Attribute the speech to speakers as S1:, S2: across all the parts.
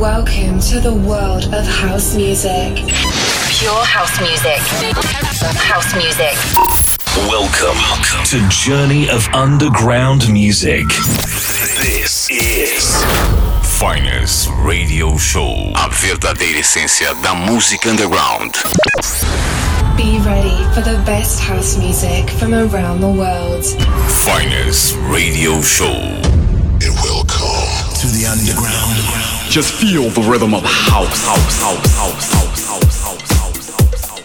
S1: Welcome to the world of house music.
S2: Pure house music. House music.
S3: Welcome to Journey of Underground Music. This is
S4: Finest Radio Show. A verdadeira essência da música underground.
S1: Be ready for the best house music from around the world.
S4: Finest Radio Show.
S5: And welcome
S3: to the underground.
S6: Just feel the rhythm of house, house, house, house, house, house, house,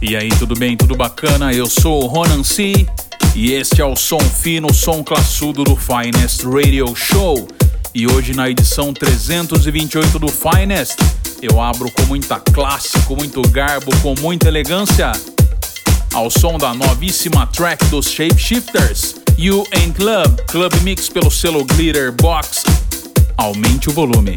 S7: E aí, tudo bem? Tudo bacana? Eu sou o Ronan C. E este é o som fino, som classudo do Finest Radio Show. E hoje na edição 328 do Finest, eu abro com muita classe, com muito garbo, com muita elegância, ao som da novíssima track dos Shapeshifters, You Ain't Club, Club Mix pelo selo Glitter Box. Aumente o volume.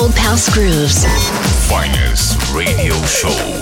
S8: Beautiful house grooves.
S4: Finest Radio Show.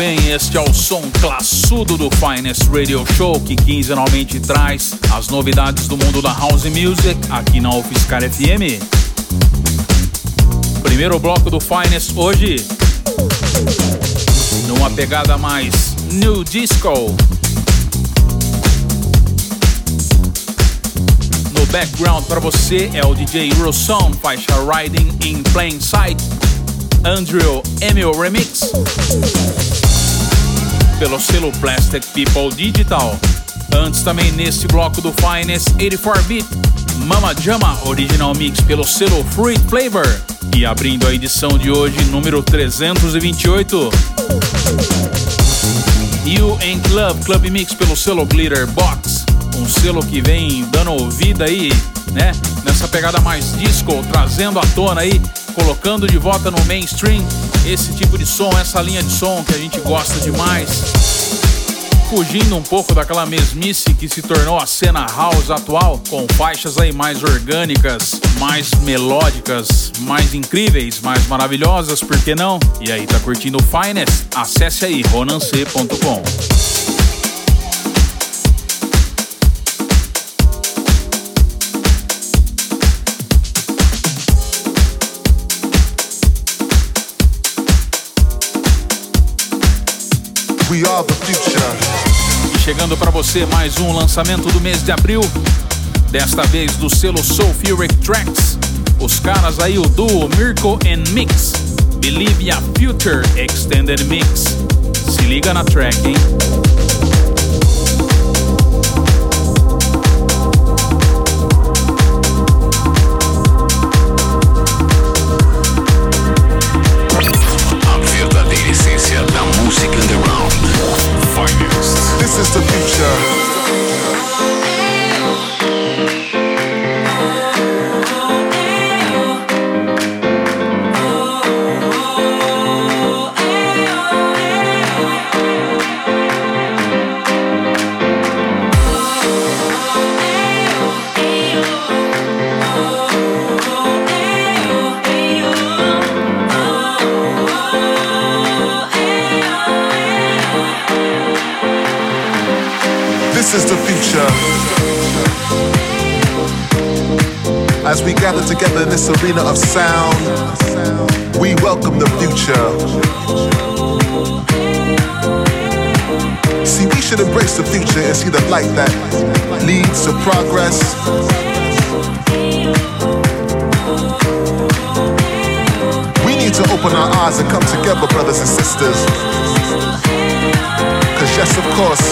S7: Bem, este é o som classudo do Finest Radio Show que quinzenalmente traz as novidades do mundo da House Music aqui na UFSCar FM. Primeiro bloco do Finest hoje, numa pegada mais New Disco. No background para você é o DJ Eurosound, faixa Riding in Plain Sight. Andrew Emil Remix pelo selo Plastic People Digital. Antes também neste bloco do Finest 84-bit, Mama Jama Original Mix pelo selo Fruit Flavor. E abrindo a edição de hoje, número 328. You and Club Club Mix pelo selo Glitter Box. Um selo que vem dando vida aí, né? Nessa pegada mais disco, trazendo à tona aí colocando de volta no mainstream esse tipo de som, essa linha de som que a gente gosta demais. Fugindo um pouco daquela mesmice que se tornou a cena house atual, com faixas aí mais orgânicas, mais melódicas, mais incríveis, mais maravilhosas, por que não? E aí, tá curtindo o Finest? Acesse aí ronance.com.
S9: We are the future.
S7: E chegando para você mais um lançamento do mês de abril, desta vez do selo Sulfuric Tracks. Os caras aí, o duo Mirko and Mix, Believe a Future Extended Mix. Se liga na track, hein?
S9: The future. As we gather together in this arena of sound, we welcome the future. See, we should embrace the future and see the light that leads to progress. We need to open our eyes and come together, brothers and sisters. Cause yes, of course,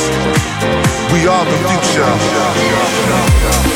S9: we are the future.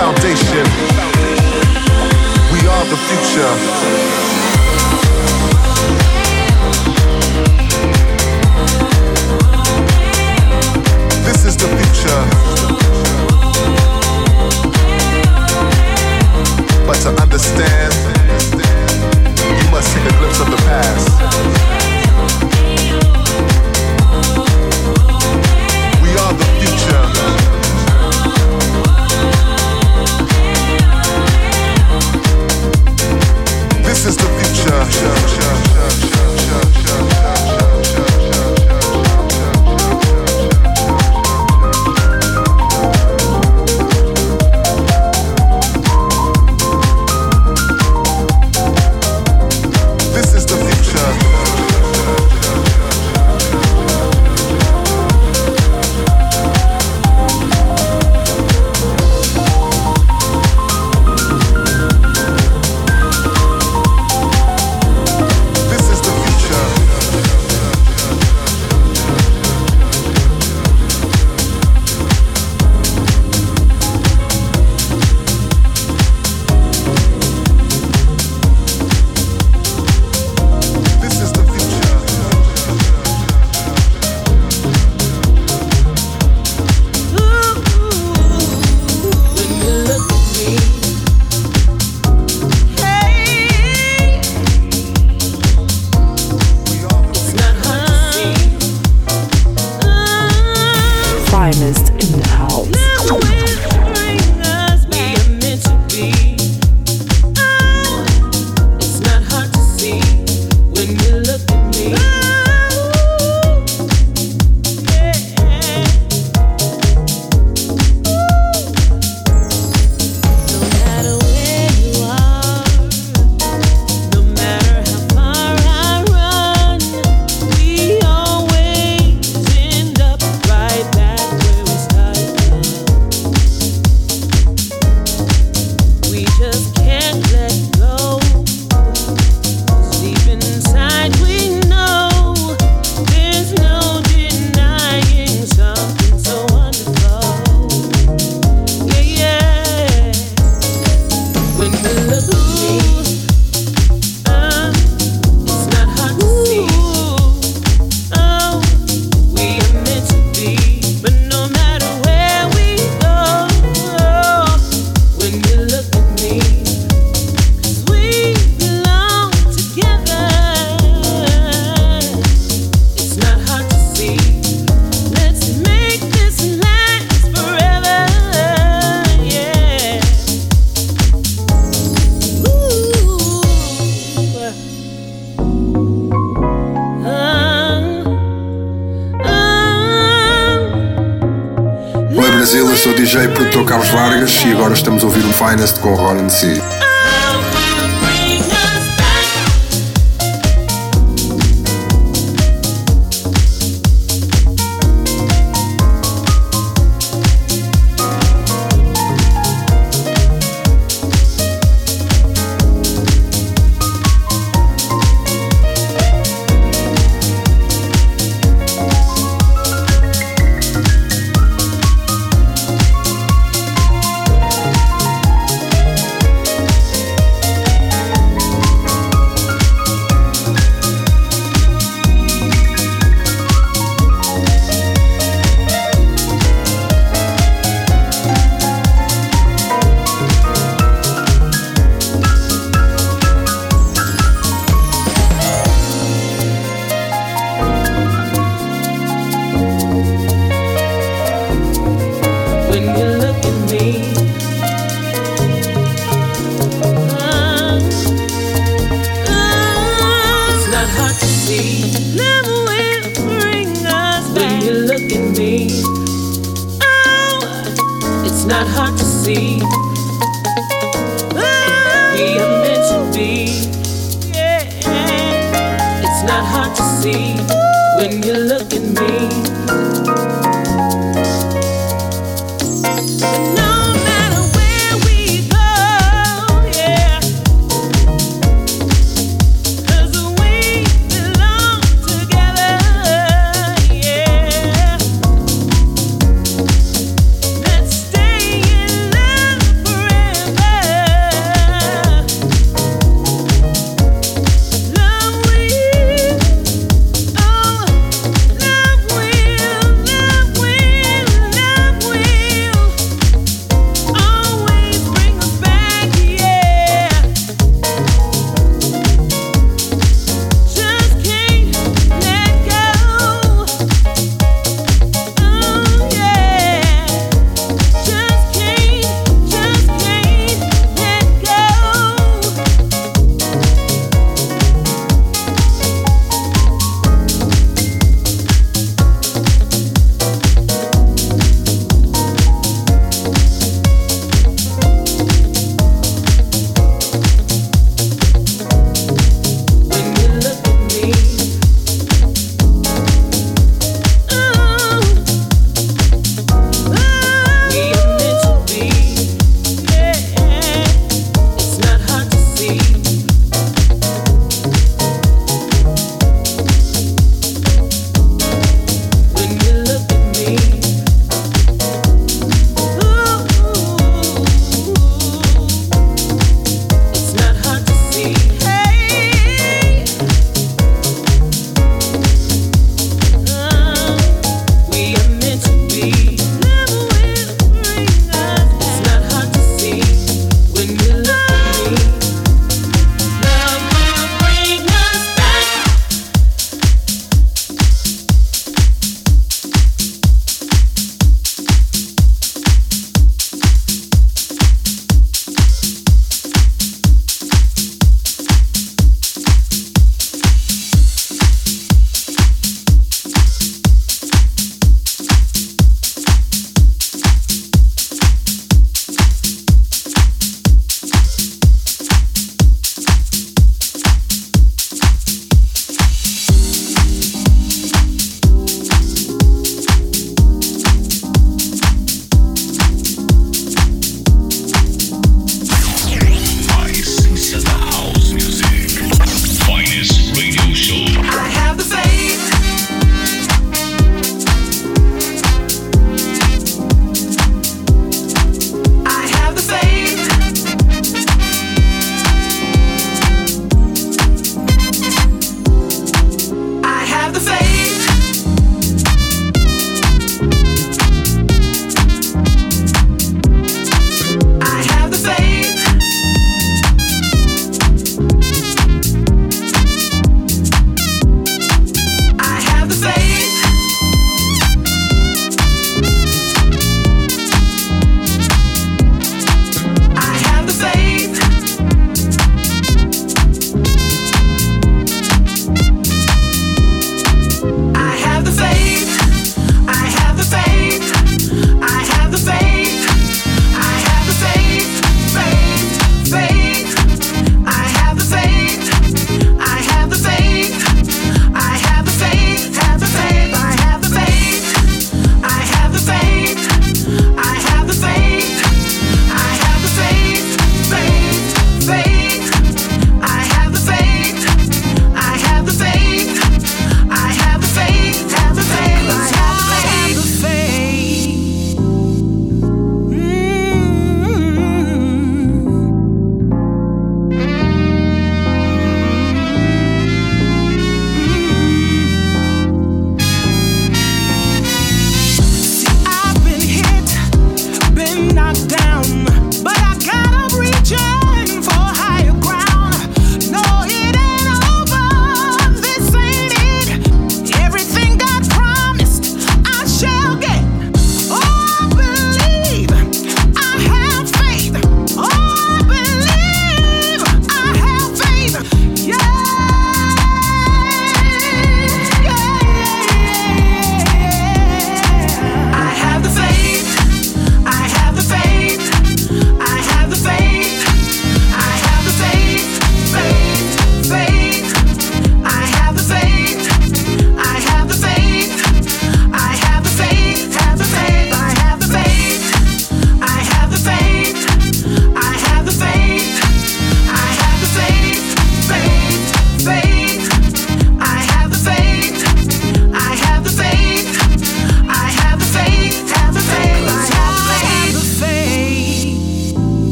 S5: foundation. We are the future. This is the future. But to understand, you must see the glimpse of the past.
S10: structure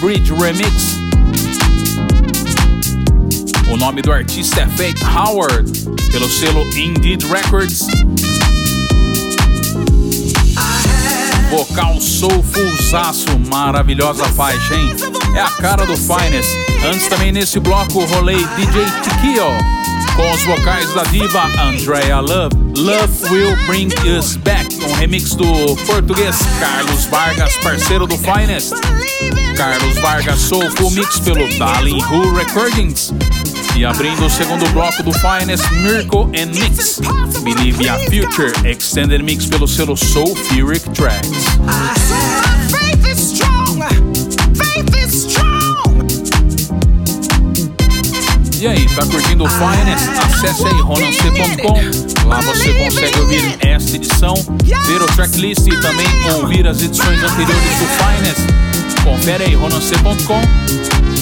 S10: Bridge Remix. O nome do artista é Faith Howard, pelo selo Indeed Records. Vocal soulfulzaço, maravilhosa faixa, hein? É a cara do Finest. Antes também nesse bloco rolei DJ Tikio com os vocais da diva Andrea Love. Love Will Bring Us Back, remix do português Carlos Vargas, parceiro do Finest. Carlos Vargas Soulful Mix pelo Darling Who Recordings. E abrindo o segundo bloco do Finest, Miracle and Mix, Believe a Future, Extended Mix pelo selo Soul Furic Tracks. E aí, tá curtindo o Finest? Acesse aí ronance.com. Lá você consegue ouvir esta edição, ver o tracklist e também ouvir as edições anteriores do Finest. Confere aí ronance.com.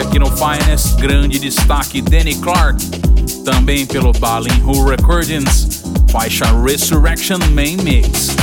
S10: aqui no Finest, grande destaque Danny Clark, também pelo Balin Who Recordings, faixa Resurrection Main Mix.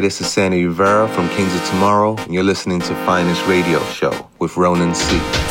S11: Hi, this is Sandy Rivera from Kings of Tomorrow, and you're listening to Finest Radio Show with Ronan C.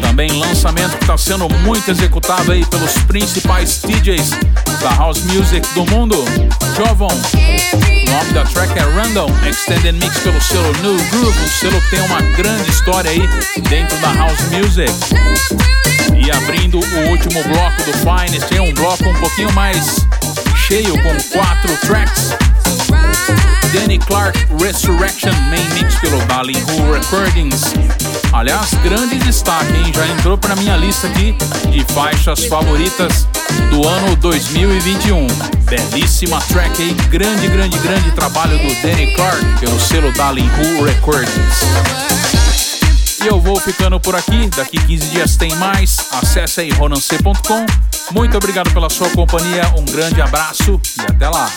S7: Também lançamento que está sendo muito executado aí pelos principais DJs da House Music do mundo. Jovon. O nome da track é Random, Extended Mix pelo selo New Groove. O selo tem uma grande história aí dentro da House Music. E abrindo o último bloco do Finest, tem um bloco um pouquinho mais cheio com quatro tracks. Danny Clark Resurrection Main Mix pelo Ballyhoo Recordings. Aliás, grande destaque, hein? Já entrou pra minha lista aqui de faixas favoritas do ano 2021. Belíssima track aí, grande, grande, grande trabalho do Danny Clark pelo selo Ballyhoo Recordings. E eu vou ficando por aqui. Daqui 15 dias tem mais. Acesse aí ronance.com. Muito obrigado pela sua companhia. Um grande abraço e até lá.